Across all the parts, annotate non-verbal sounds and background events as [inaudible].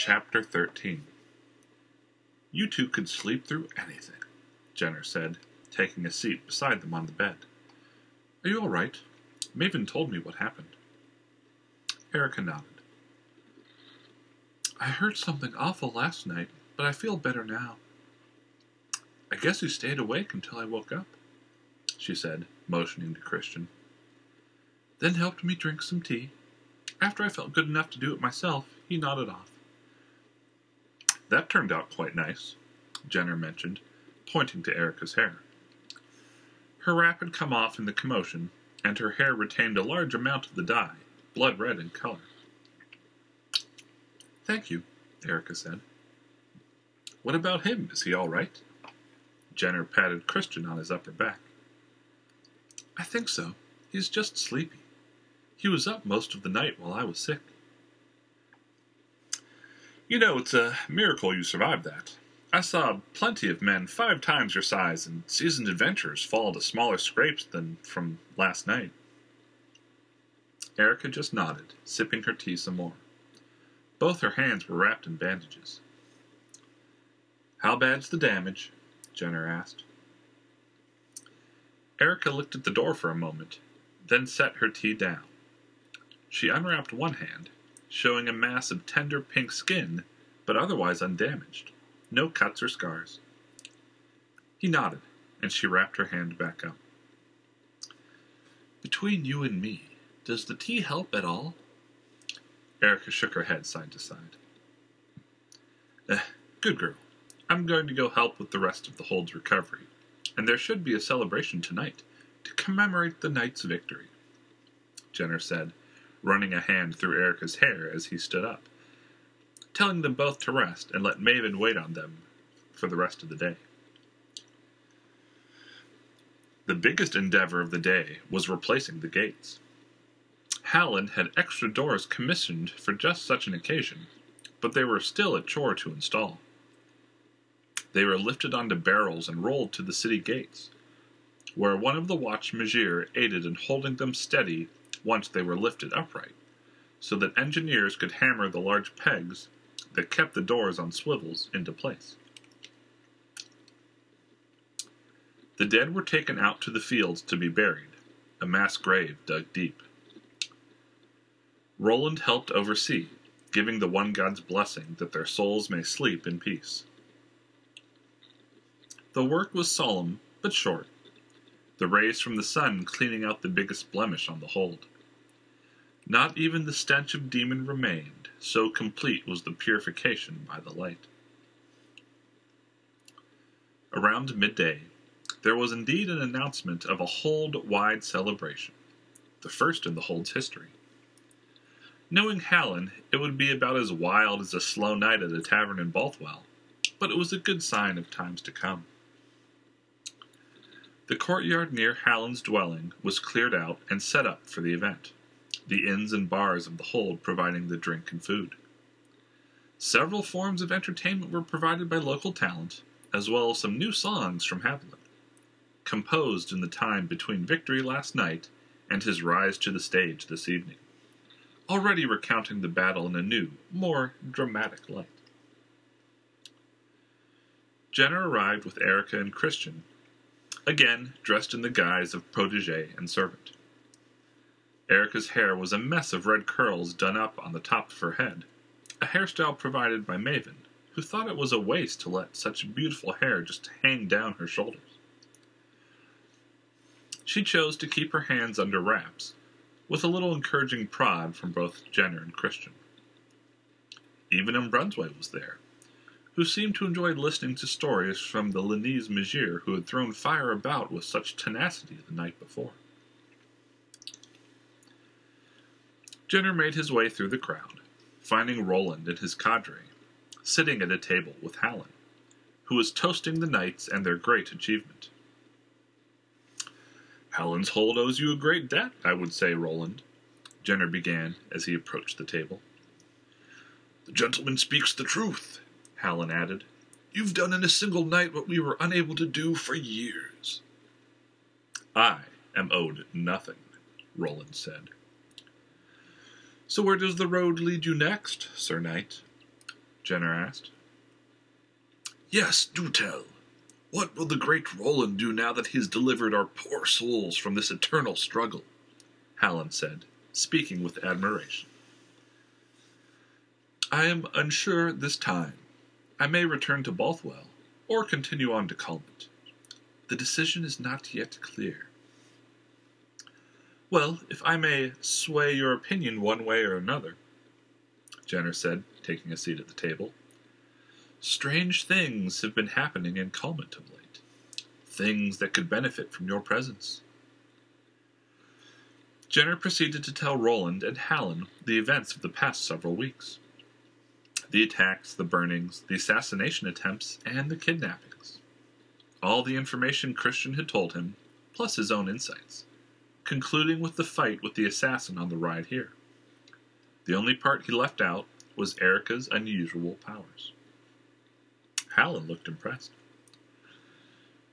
Chapter 13 You two could sleep through anything, Jenner said, taking a seat beside them on the bed. Are you all right? Maven told me what happened. Erica nodded. I heard something awful last night, but I feel better now. I guess you stayed awake until I woke up, she said, motioning to Christian. Then helped me drink some tea. After I felt good enough to do it myself, he nodded off. That turned out quite nice, Jenner mentioned, pointing to Erica's hair. Her wrap had come off in the commotion, and her hair retained a large amount of the dye, blood red in color. Thank you, Erica said. What about him? Is he all right? Jenner patted Christian on his upper back. I think so. He's just sleepy. He was up most of the night while I was sick. You know, it's a miracle you survived that. I saw plenty of men five times your size and seasoned adventurers fall to smaller scrapes than from last night. Erica just nodded, sipping her tea some more. Both her hands were wrapped in bandages. How bad's the damage? Jenner asked. Erica looked at the door for a moment, then set her tea down. She unwrapped one hand, showing a mass of tender pink skin, but otherwise undamaged. No cuts or scars. He nodded, and she wrapped her hand back up. Between you and me, does the tea help at all? Erica shook her head side to side. Eh, good girl. I'm going to go help with the rest of the hold's recovery, and there should be a celebration tonight to commemorate the night's victory, Jenner said, running a hand through Erica's hair as he stood up, telling them both to rest and let Maven wait on them for the rest of the day. The biggest endeavor of the day was replacing the gates. Hallen had extra doors commissioned for just such an occasion, but they were still a chore to install. They were lifted onto barrels and rolled to the city gates, where one of the watch Majir aided in holding them steady once they were lifted upright, so that engineers could hammer the large pegs that kept the doors on swivels into place. The dead were taken out to the fields to be buried, a mass grave dug deep. Roland helped oversee, giving the one god's blessing that their souls may sleep in peace. The work was solemn, but short, the rays from the sun cleaning out the biggest blemish on the hold. Not even the stench of demon remained, so complete was the purification by the light. Around midday, there was indeed an announcement of a hold wide celebration, the first in the hold's history. Knowing Hallen, it would be about as wild as a slow night at a tavern in Bothwell, but it was a good sign of times to come. The courtyard near Hallen's dwelling was cleared out and set up for the event, the inns and bars of the hold providing the drink and food. Several forms of entertainment were provided by local talent, as well as some new songs from Haviland, composed in the time between victory last night and his rise to the stage this evening already recounting the battle in a new, more dramatic light. Jenner arrived with Erica and Christian, again dressed in the guise of protege and servant. Erica's hair was a mess of red curls done up on the top of her head, a hairstyle provided by Maven, who thought it was a waste to let such beautiful hair just hang down her shoulders. She chose to keep her hands under wraps, with a little encouraging prod from both Jenner and Christian. Even Brunsway was there, who seemed to enjoy listening to stories from the Lenese Majir who had thrown fire about with such tenacity the night before. Jenner made his way through the crowd, finding Roland and his cadre sitting at a table with Hallen, who was toasting the knights and their great achievement. Hallen's hold owes you a great debt, I would say, Roland, Jenner began as he approached the table. The gentleman speaks the truth, Hallen added. You've done in a single night what we were unable to do for years. I am owed nothing, Roland said. So where does the road lead you next, Sir Knight? Jenner asked. Yes, do tell. What will the great Roland do now that he has delivered our poor souls from this eternal struggle? Hallen said, speaking with admiration. I am unsure this time. I may return to Bothwell, or continue on to Calmont. The decision is not yet clear. Well, if I may sway your opinion one way or another, Jenner said, taking a seat at the table, strange things have been happening in Calmont of late. Things that could benefit from your presence. Jenner proceeded to tell Roland and Hallen the events of the past several weeks the attacks, the burnings, the assassination attempts, and the kidnappings. All the information Christian had told him, plus his own insights, concluding with the fight with the assassin on the ride here. The only part he left out was Erica's unusual powers. Hallen looked impressed.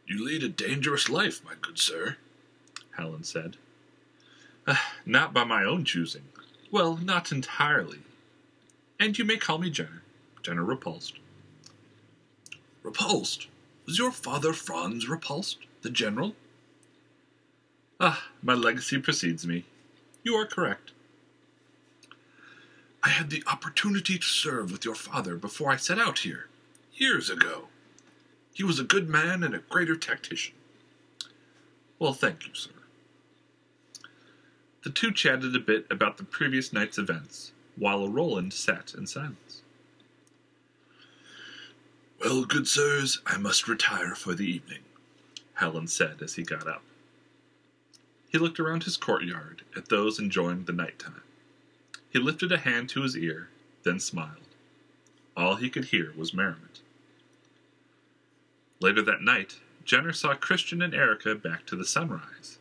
You lead a dangerous life, my good sir, Hallen said. Uh, [sighs] not by my own choosing. Well, not entirely. And you may call me Jenner. Jenner repulsed. Repulsed? Was your father Franz repulsed, the general? Ah, my legacy precedes me. You are correct. I had the opportunity to serve with your father before I set out here, years ago. He was a good man and a greater tactician. Well, thank you, sir. The two chatted a bit about the previous night's events, while Roland sat in silence. Well, good sirs, I must retire for the evening, Hallen said as he got up. He looked around his courtyard at those enjoying the night time. He lifted a hand to his ear, then smiled. All he could hear was merriment. Later that night, Jenner saw Christian and Erica back to the sunrise,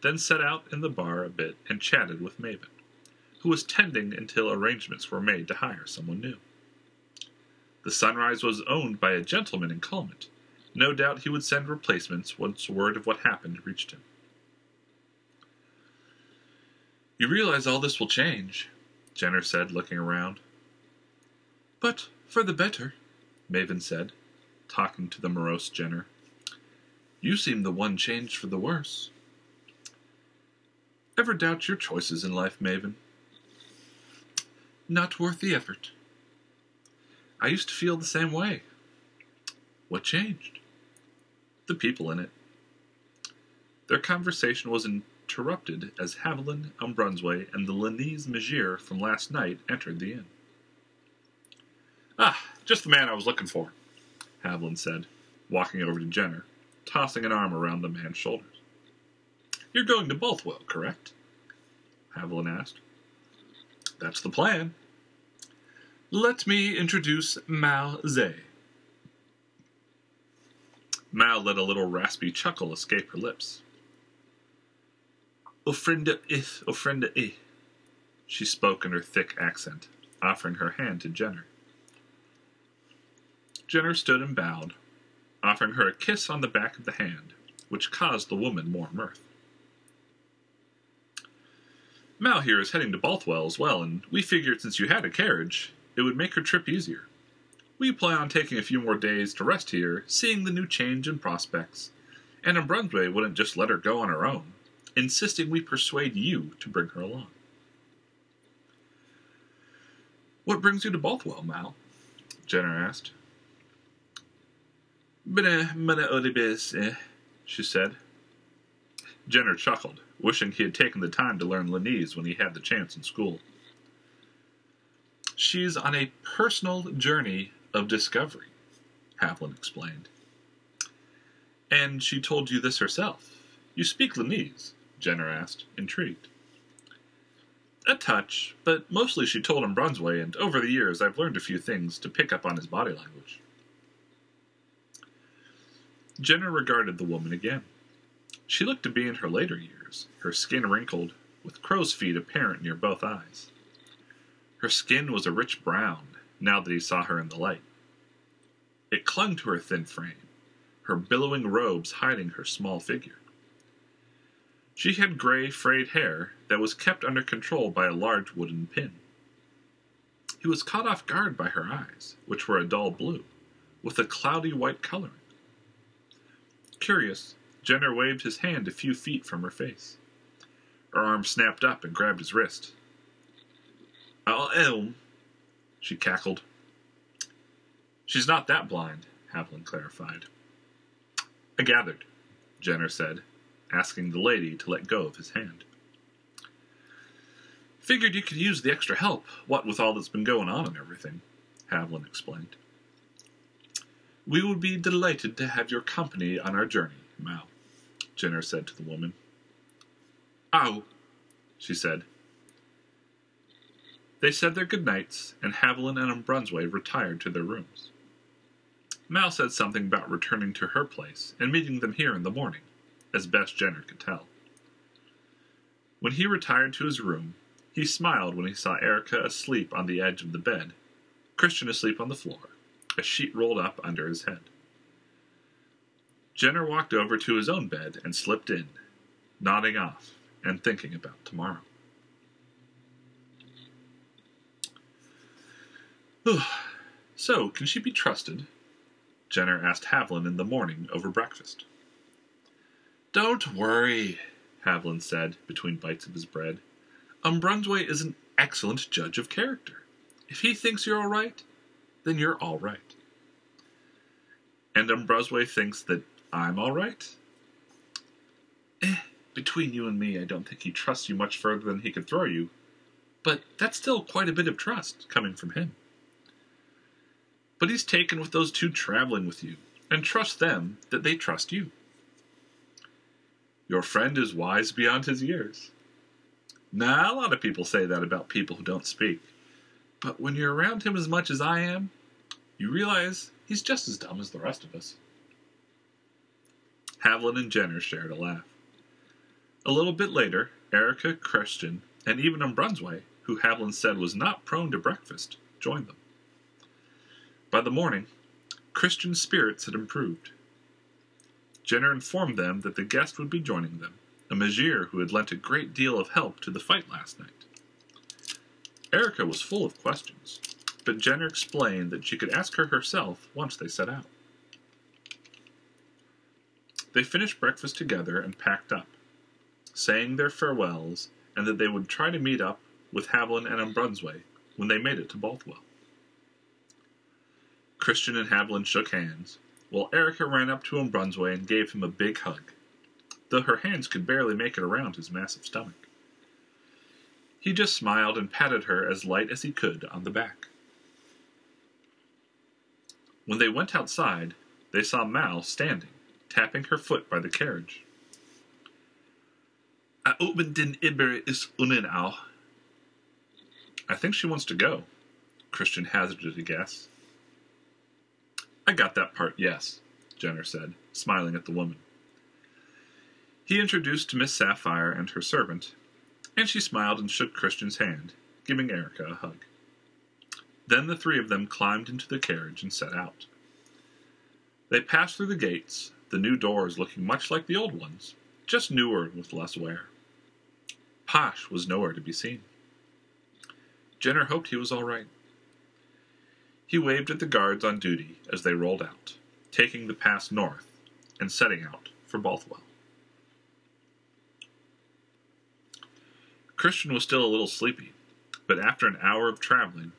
then set out in the bar a bit and chatted with Maven, who was tending until arrangements were made to hire someone new. The sunrise was owned by a gentleman in Calmont. No doubt he would send replacements once word of what happened reached him. You realize all this will change, Jenner said, looking around. But for the better, Maven said, talking to the morose Jenner. You seem the one changed for the worse. Ever doubt your choices in life, Maven? Not worth the effort. I used to feel the same way. What changed? The people in it. Their conversation was interrupted as Haviland, Umbrunsway, and the Lenese Magir from last night entered the inn. Ah, just the man I was looking for, Haviland said, walking over to Jenner, tossing an arm around the man's shoulders. You're going to Bothwell, correct? Haviland asked. That's the plan. Let me introduce Mal Zay. Mal let a little raspy chuckle escape her lips. Ofrenda ith, ofrenda eh. She spoke in her thick accent, offering her hand to Jenner. Jenner stood and bowed, offering her a kiss on the back of the hand, which caused the woman more mirth. Mal here is heading to Bothwell as well, and we figured since you had a carriage, it would make her trip easier. We plan on taking a few more days to rest here, seeing the new change in prospects, and Umbrunsway wouldn't just let her go on her own, insisting we persuade you to bring her along. What brings you to Bothwell, Mal? Jenner asked. Bene mana odibis, eh, she said. Jenner chuckled, wishing he had taken the time to learn Lenese when he had the chance in school. She's on a personal journey of discovery, Haviland explained. And she told you this herself. You speak Lenese? Jenner asked, intrigued. A touch, but mostly she told him Brunsway, and over the years I've learned a few things to pick up on his body language. Jenner regarded the woman again. She looked to be in her later years, her skin wrinkled, with crow's feet apparent near both eyes. Her skin was a rich brown, now that he saw her in the light. It clung to her thin frame, her billowing robes hiding her small figure. She had gray, frayed hair that was kept under control by a large wooden pin. he was caught off guard by her eyes, which were a dull blue, with a cloudy white coloring. Curious, Jenner waved his hand a few feet from her face. Her arm snapped up and grabbed his wrist. I'll elm, she cackled. She's not that blind, Haviland clarified. I gathered, Jenner said, asking the lady to let go of his hand. Figured you could use the extra help, what with all that's been going on and everything, Haviland explained. We would be delighted to have your company on our journey, Mal, Jenner said to the woman. Ow, she said. They said their good nights, and Haviland and Brunsway retired to their rooms. Mal said something about returning to her place and meeting them here in the morning, as best Jenner could tell. When he retired to his room, he smiled when he saw Erica asleep on the edge of the bed, Christian asleep on the floor, a sheet rolled up under his head. Jenner walked over to his own bed and slipped in, nodding off and thinking about tomorrow. so, can she be trusted? Jenner asked Haviland in the morning over breakfast. Don't worry, Haviland said between bites of his bread. Umbrunsway is an excellent judge of character. If he thinks you're all right, then you're all right. And Umbrunsway thinks that I'm all right? Eh, between you and me, I don't think he trusts you much further than he could throw you. But that's still quite a bit of trust coming from him. But he's taken with those two traveling with you, and trusts them that they trust you. Your friend is wise beyond his years. Now, a lot of people say that about people who don't speak. But when you're around him as much as I am, you realize he's just as dumb as the rest of us. Haviland and Jenner shared a laugh. A little bit later, Erica, Christian, and even Brunsway, who Haviland said was not prone to breakfast, joined them. By the morning, Christian's spirits had improved. Jenner informed them that the guest would be joining them, a Magier who had lent a great deal of help to the fight last night. Erica was full of questions, but Jenner explained that she could ask her herself once they set out. They finished breakfast together and packed up, saying their farewells and that they would try to meet up with Haviland and Brunsway when they made it to Bothwell. Christian and Haviland shook hands, while Erica ran up to him Brunsway and gave him a big hug, though her hands could barely make it around his massive stomach. He just smiled and patted her as light as he could on the back. When they went outside, they saw Mal standing, tapping her foot by the carriage. I opened den Iber is unen au. I think she wants to go, Christian hazarded a guess. I got that part, yes, Jenner said, smiling at the woman. He introduced Miss Sapphire and her servant, and she smiled and shook Christian's hand, giving Erica a hug. Then the three of them climbed into the carriage and set out. They passed through the gates, the new doors looking much like the old ones, just newer and with less wear. Posh was nowhere to be seen. Jenner hoped he was all right. He waved at the guards on duty as they rolled out, taking the pass north and setting out for Bothwell. Christian was still a little sleepy, but after an hour of traveling,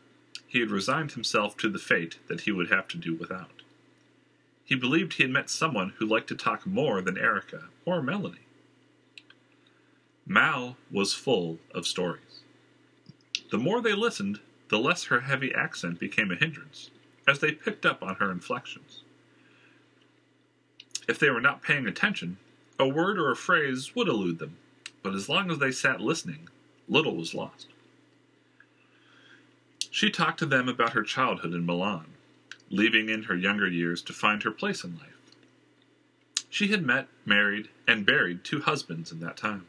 he had resigned himself to the fate that he would have to do without. He believed he had met someone who liked to talk more than Erica or Melanie. Mal was full of stories. The more they listened, the less her heavy accent became a hindrance, as they picked up on her inflections. If they were not paying attention, a word or a phrase would elude them, but as long as they sat listening, little was lost. She talked to them about her childhood in Milan, leaving in her younger years to find her place in life. She had met, married, and buried two husbands in that time.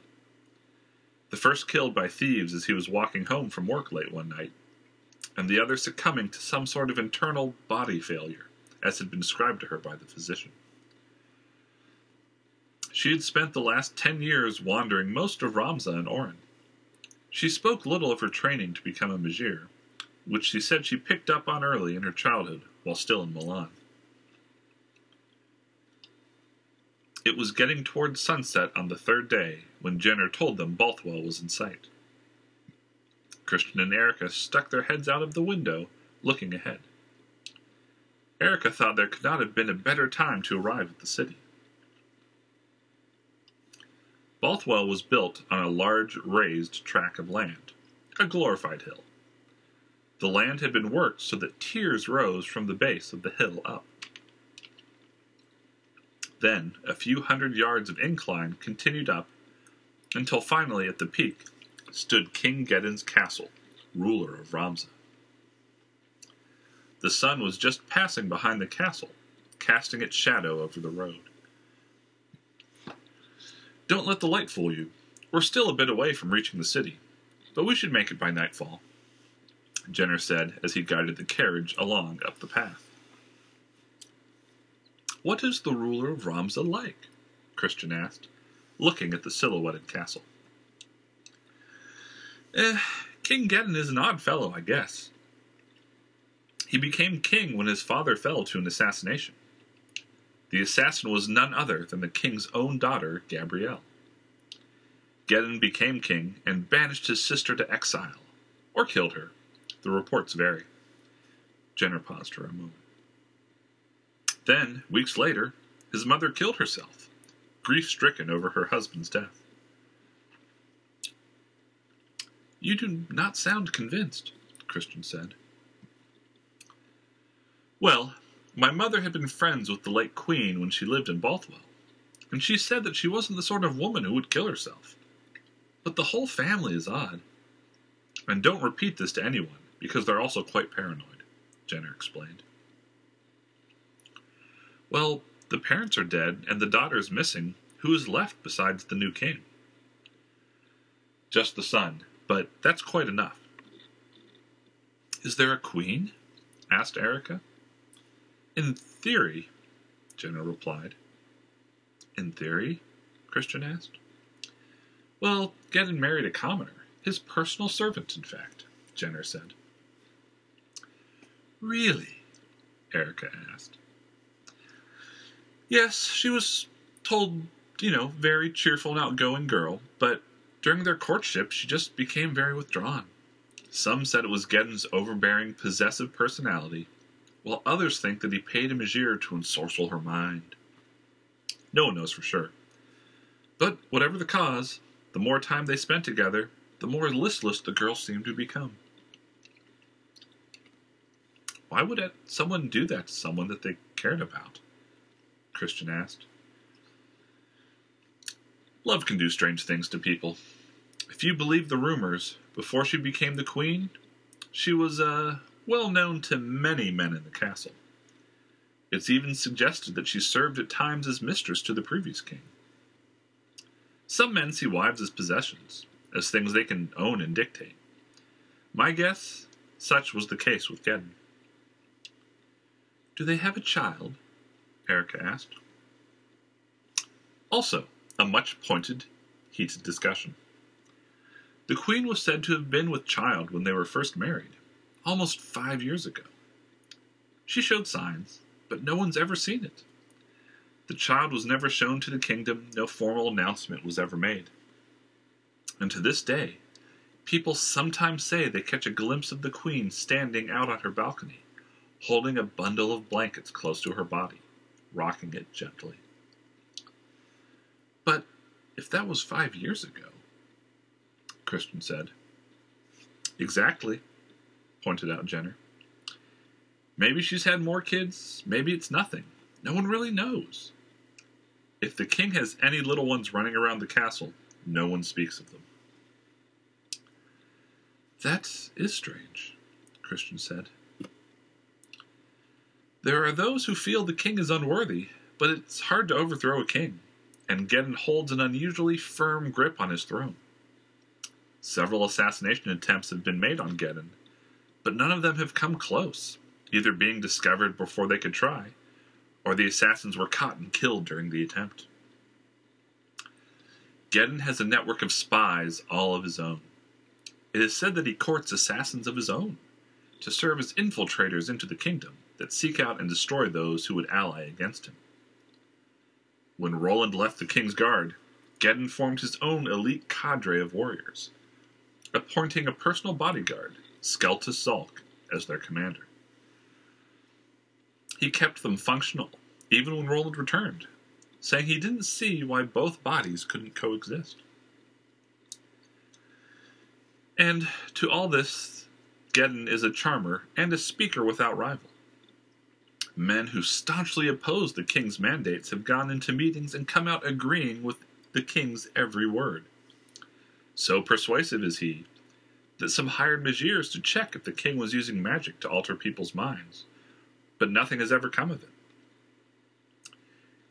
The first killed by thieves as he was walking home from work late one night, and the other succumbing to some sort of internal body failure, as had been described to her by the physician. She had spent the last ten years wandering most of Ramza and Oran. She spoke little of her training to become a Magier, which she said she picked up on early in her childhood while still in Milan. It was getting toward sunset on the third day when Jenner told them Bothwell was in sight. Christian and Erica stuck their heads out of the window, looking ahead. Erica thought there could not have been a better time to arrive at the city. Bothwell was built on a large raised tract of land, a glorified hill. The land had been worked so that tiers rose from the base of the hill up. Then a few hundred yards of incline continued up until finally at the peak stood King Geddon's castle, ruler of Ramza. The sun was just passing behind the castle, casting its shadow over the road. Don't let the light fool you. We're still a bit away from reaching the city, but we should make it by nightfall, Jenner said as he guided the carriage along up the path. What is the ruler of Ramza like? Christian asked, looking at the silhouetted castle. Eh, King Geddon is an odd fellow, I guess. He became king when his father fell to an assassination. The assassin was none other than the king's own daughter, Gabrielle. Geddon became king and banished his sister to exile, or killed her. The reports vary. Jenner paused for a moment. Then, weeks later, his mother killed herself, grief stricken over her husband's death. You do not sound convinced, Christian said. Well, my mother had been friends with the late Queen when she lived in Bothwell, and she said that she wasn't the sort of woman who would kill herself. But the whole family is odd. And don't repeat this to anyone, because they're also quite paranoid, Jenner explained. Well, the parents are dead and the daughter is missing. Who is left besides the new king? Just the son, but that's quite enough. Is there a queen? asked Erica. In theory, Jenner replied. In theory? Christian asked. Well, Geddon married a commoner. His personal servant, in fact, Jenner said. Really? Erica asked. Yes, she was told, you know, very cheerful and outgoing girl, but during their courtship she just became very withdrawn. Some said it was Geddon's overbearing, possessive personality, while others think that he paid a Imagir to ensorcel her mind. No one knows for sure. But whatever the cause, the more time they spent together, the more listless the girl seemed to become. Why would someone do that to someone that they cared about? Christian asked. Love can do strange things to people. If you believe the rumors, before she became the queen, she was uh, well known to many men in the castle. It's even suggested that she served at times as mistress to the previous king. Some men see wives as possessions, as things they can own and dictate. My guess, such was the case with Geddon. Do they have a child? Erica asked. Also, a much pointed, heated discussion. The Queen was said to have been with child when they were first married, almost five years ago. She showed signs, but no one's ever seen it. The child was never shown to the kingdom, no formal announcement was ever made. And to this day, people sometimes say they catch a glimpse of the queen standing out on her balcony, holding a bundle of blankets close to her body, rocking it gently. But if that was five years ago, Christian said. Exactly, pointed out Jenner. Maybe she's had more kids, maybe it's nothing. No one really knows. If the king has any little ones running around the castle, no one speaks of them. That is strange, Christian said. There are those who feel the king is unworthy, but it's hard to overthrow a king, and Geddon holds an unusually firm grip on his throne. Several assassination attempts have been made on Geddon, but none of them have come close, either being discovered before they could try, or the assassins were caught and killed during the attempt. Geddon has a network of spies all of his own. It is said that he courts assassins of his own, to serve as infiltrators into the kingdom that seek out and destroy those who would ally against him. When Roland left the king's guard, Geddon formed his own elite cadre of warriors, appointing a personal bodyguard, Skeltus Zulk, as their commander. He kept them functional, even when Roland returned, saying he didn't see why both bodies couldn't coexist. And to all this, Geddon is a charmer and a speaker without rival. Men who staunchly opposed the king's mandates have gone into meetings and come out agreeing with the king's every word. So persuasive is he that some hired Magirs to check if the king was using magic to alter people's minds, but nothing has ever come of it.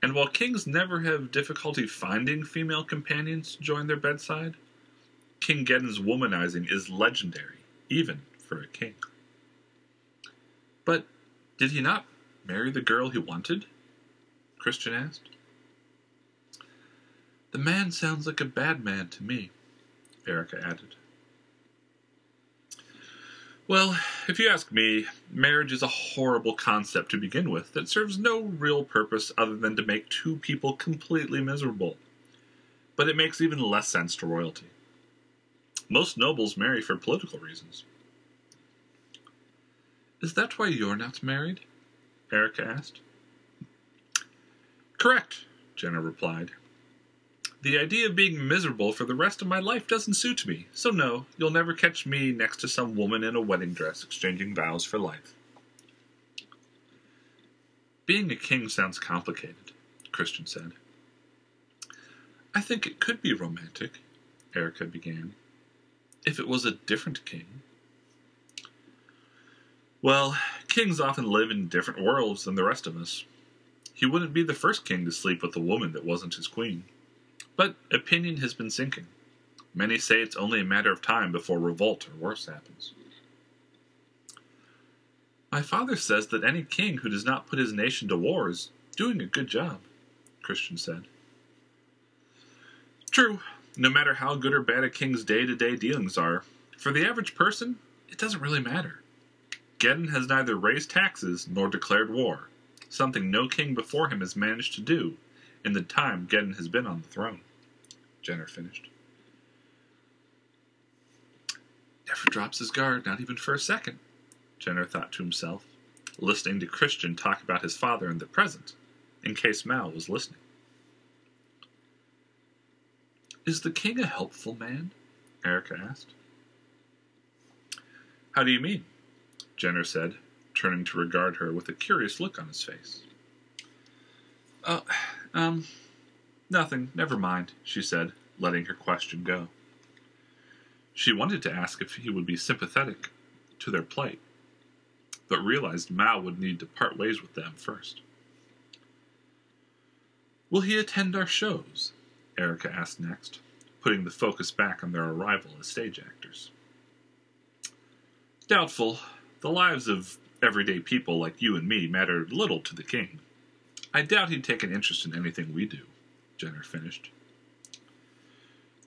And while kings never have difficulty finding female companions to join their bedside, King Geddon's womanizing is legendary, even for a king. But did he not marry the girl he wanted? Christian asked. The man sounds like a bad man to me, Erica added. Well, if you ask me, marriage is a horrible concept to begin with that serves no real purpose other than to make two people completely miserable. But it makes even less sense to royalty. Most nobles marry for political reasons. Is that why you're not married? Erica asked. Correct, Jenner replied. The idea of being miserable for the rest of my life doesn't suit me, so no, you'll never catch me next to some woman in a wedding dress exchanging vows for life. Being a king sounds complicated, Christian said. I think it could be romantic, Erica began if it was a different king. Well, kings often live in different worlds than the rest of us. He wouldn't be the first king to sleep with a woman that wasn't his queen. But opinion has been sinking. Many say it's only a matter of time before revolt or worse happens. My father says that any king who does not put his nation to war is doing a good job, Christian said. True, no matter how good or bad a king's day to day dealings are, for the average person, it doesn't really matter. Geddon has neither raised taxes nor declared war, something no king before him has managed to do in the time Geddon has been on the throne. Jenner finished. Never drops his guard, not even for a second, Jenner thought to himself, listening to Christian talk about his father in the present, in case Mal was listening. Is the king a helpful man? Erica asked. How do you mean? Jenner said, turning to regard her with a curious look on his face. Uh, um, nothing, never mind, she said, letting her question go. She wanted to ask if he would be sympathetic to their plight, but realized Mal would need to part ways with them first. Will he attend our shows? Erica asked next, putting the focus back on their arrival as stage actors. Doubtful. The lives of everyday people like you and me matter little to the king. I doubt he'd take an interest in anything we do, Jenner finished.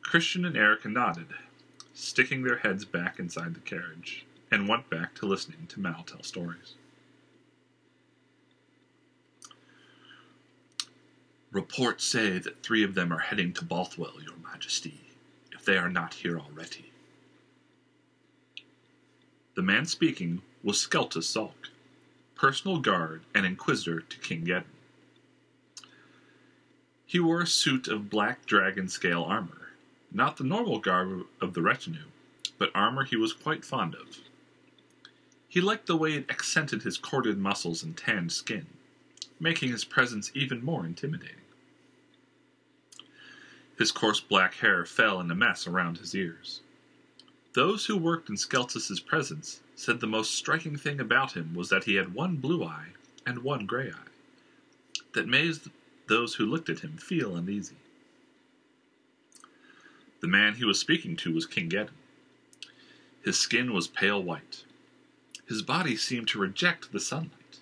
Christian and Erica nodded, sticking their heads back inside the carriage, and went back to listening to Mal tell stories. Reports say that three of them are heading to Bothwell, Your Majesty, if they are not here already. The man speaking was Skeltus Salk, personal guard and inquisitor to King Geddon. He wore a suit of black dragon scale armor, not the normal garb of the retinue, but armor he was quite fond of. He liked the way it accented his corded muscles and tanned skin, making his presence even more intimidating. His coarse black hair fell in a mess around his ears. Those who worked in Skeltus's presence said the most striking thing about him was that he had one blue eye and one gray eye, that made those who looked at him feel uneasy. The man he was speaking to was King Geddon. His skin was pale white. His body seemed to reject the sunlight,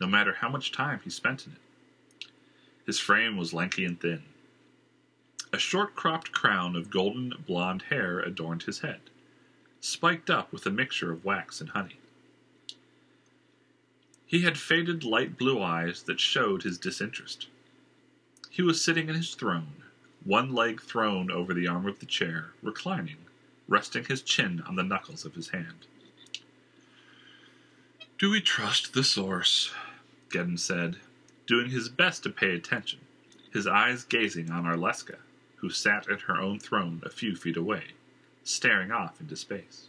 no matter how much time he spent in it. His frame was lanky and thin. A short cropped crown of golden blonde hair adorned his head, spiked up with a mixture of wax and honey. He had faded light blue eyes that showed his disinterest. He was sitting in his throne, one leg thrown over the arm of the chair, reclining, resting his chin on the knuckles of his hand. Do we trust the source? Geddon said, doing his best to pay attention, his eyes gazing on Arleska, who sat at her own throne a few feet away, staring off into space.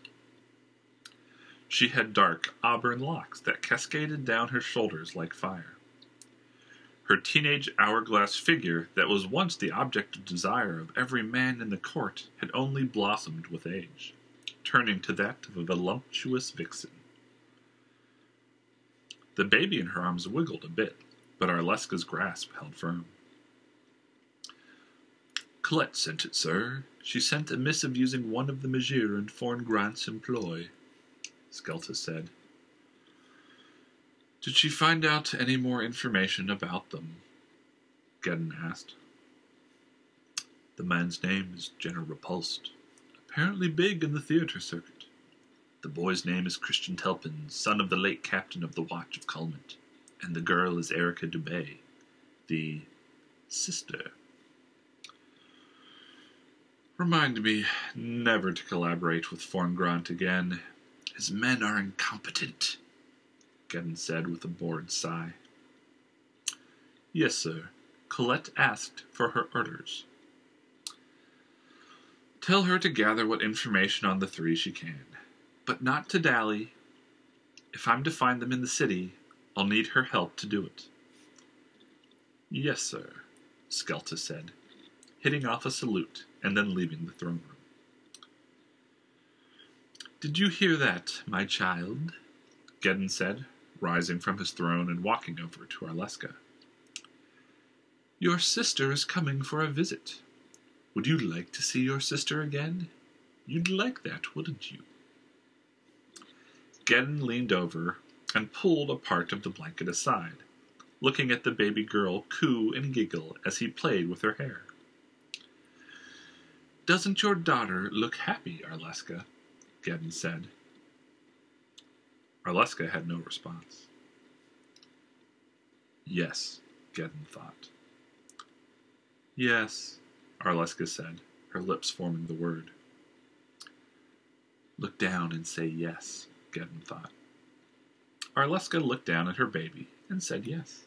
She had dark auburn locks that cascaded down her shoulders like fire. Her teenage hourglass figure, that was once the object of desire of every man in the court, had only blossomed with age, turning to that of a voluptuous vixen. The baby in her arms wiggled a bit, but Arleska's grasp held firm. Colette sent it, sir. She sent a missive using one of the Magir and Forngrant's employ, Skelta said. Did she find out any more information about them? Geddon asked. The man's name is Jenner Repulsed, apparently big in the theater circuit. The boy's name is Christian Telpin, son of the late captain of the Watch of Calmont, and the girl is Erica Dubay, the sister. Remind me never to collaborate with Forngrant again. His men are incompetent. Geddon said with a bored sigh. Yes, sir. Colette asked for her orders. Tell her to gather what information on the three she can, but not to dally. If I'm to find them in the city, I'll need her help to do it. Yes, sir, Skelta said, hitting off a salute and then leaving the throne room. Did you hear that, my child? Geddon said, rising from his throne and walking over to Arleska. Your sister is coming for a visit. Would you like to see your sister again? You'd like that, wouldn't you? Geddon leaned over and pulled a part of the blanket aside, looking at the baby girl coo and giggle as he played with her hair. Doesn't your daughter look happy, Arleska? Geddon said. Arleska had no response. Yes, Geddon thought. Yes, Arleska said, her lips forming the word. Look down and say yes, Geddon thought. Arleska looked down at her baby and said yes.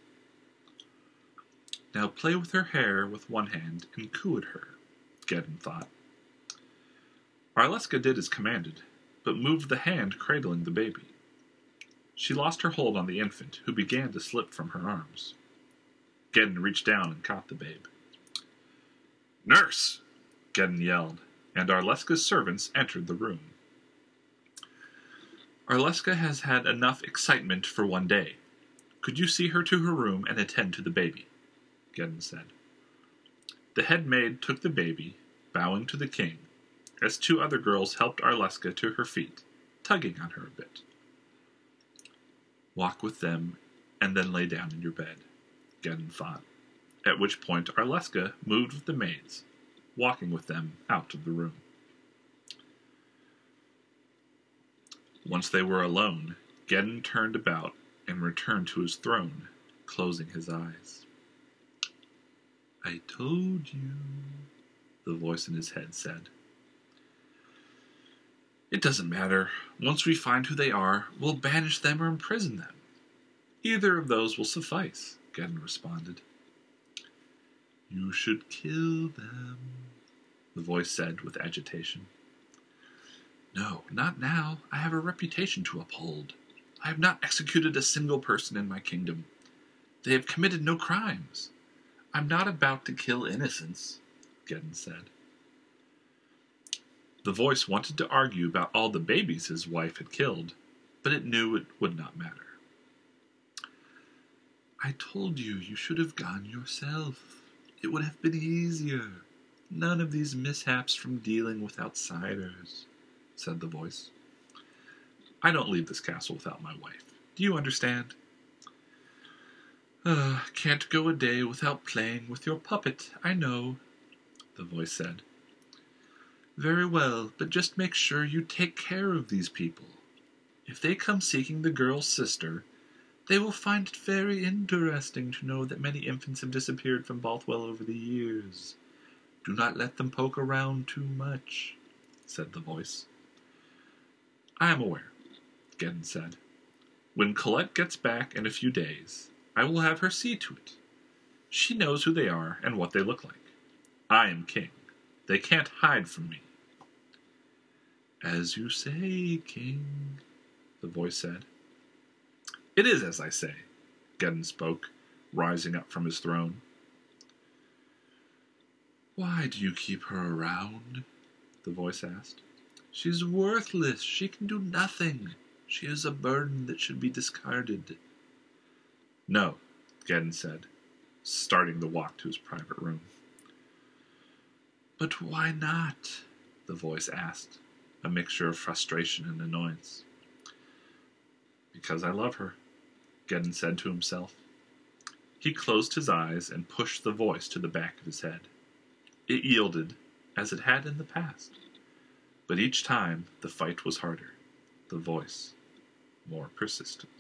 Now play with her hair with one hand and coo at her, Geddon thought. Arleska did as commanded, but moved the hand cradling the baby. She lost her hold on the infant, who began to slip from her arms. Geddon reached down and caught the babe. Nurse! Geddon yelled, and Arleska's servants entered the room. Arleska has had enough excitement for one day. Could you see her to her room and attend to the baby? Geddon said. The head maid took the baby, bowing to the king, as two other girls helped Arleska to her feet, tugging on her a bit. Walk with them, and then lay down in your bed, Geddon thought, at which point Arleska moved with the maids, walking with them out of the room. Once they were alone, Geddon turned about and returned to his throne, closing his eyes. I told you, the voice in his head said. It doesn't matter. Once we find who they are, we'll banish them or imprison them. Either of those will suffice, Geddon responded. You should kill them, the voice said with agitation. No, not now. I have a reputation to uphold. I have not executed a single person in my kingdom. They have committed no crimes. I'm not about to kill innocents, Geddon said. The voice wanted to argue about all the babies his wife had killed, but it knew it would not matter. I told you you should have gone yourself. It would have been easier. None of these mishaps from dealing with outsiders, said the voice. I don't leave this castle without my wife. Do you understand? Uh, can't go a day without playing with your puppet, I know, the voice said. Very well, but just make sure you take care of these people. If they come seeking the girl's sister, They will find it very interesting to know that many infants have disappeared from Bothwell over the years. Do not let them poke around too much, said the voice. I am aware, Geddon said. When Colette gets back in a few days, I will have her see to it. She knows who they are and what they look like. I am king. They can't hide from me. As you say, king, the voice said. It is as I say, Geddon spoke, rising up from his throne. Why do you keep her around? the voice asked. She's worthless. She can do nothing. She is a burden that should be discarded. No, Geddon said, starting to walk to his private room. But why not? the voice asked, a mixture of frustration and annoyance. Because I love her, Geddon said to himself. He closed his eyes and pushed the voice to the back of his head. It yielded, as it had in the past. But each time the fight was harder, the voice more persistent.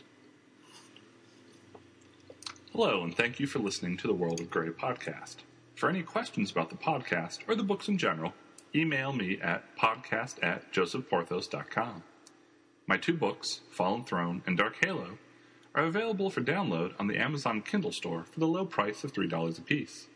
Hello, and thank you for listening to the World of Grey podcast. For any questions about the podcast or the books in general, email me at podcast at josephporthos.com. My two books, Fallen Throne and Dark Halo, are available for download on the Amazon Kindle store for the low price of $3 apiece.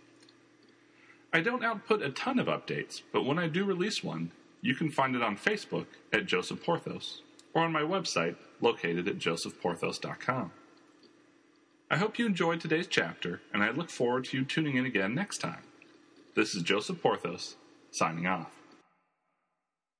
I don't output a ton of updates, but when I do release one, you can find it on Facebook at Joseph Porthos or on my website located at josephporthos.com. I hope you enjoyed today's chapter, and I look forward to you tuning in again next time. This is Joseph Porthos, signing off.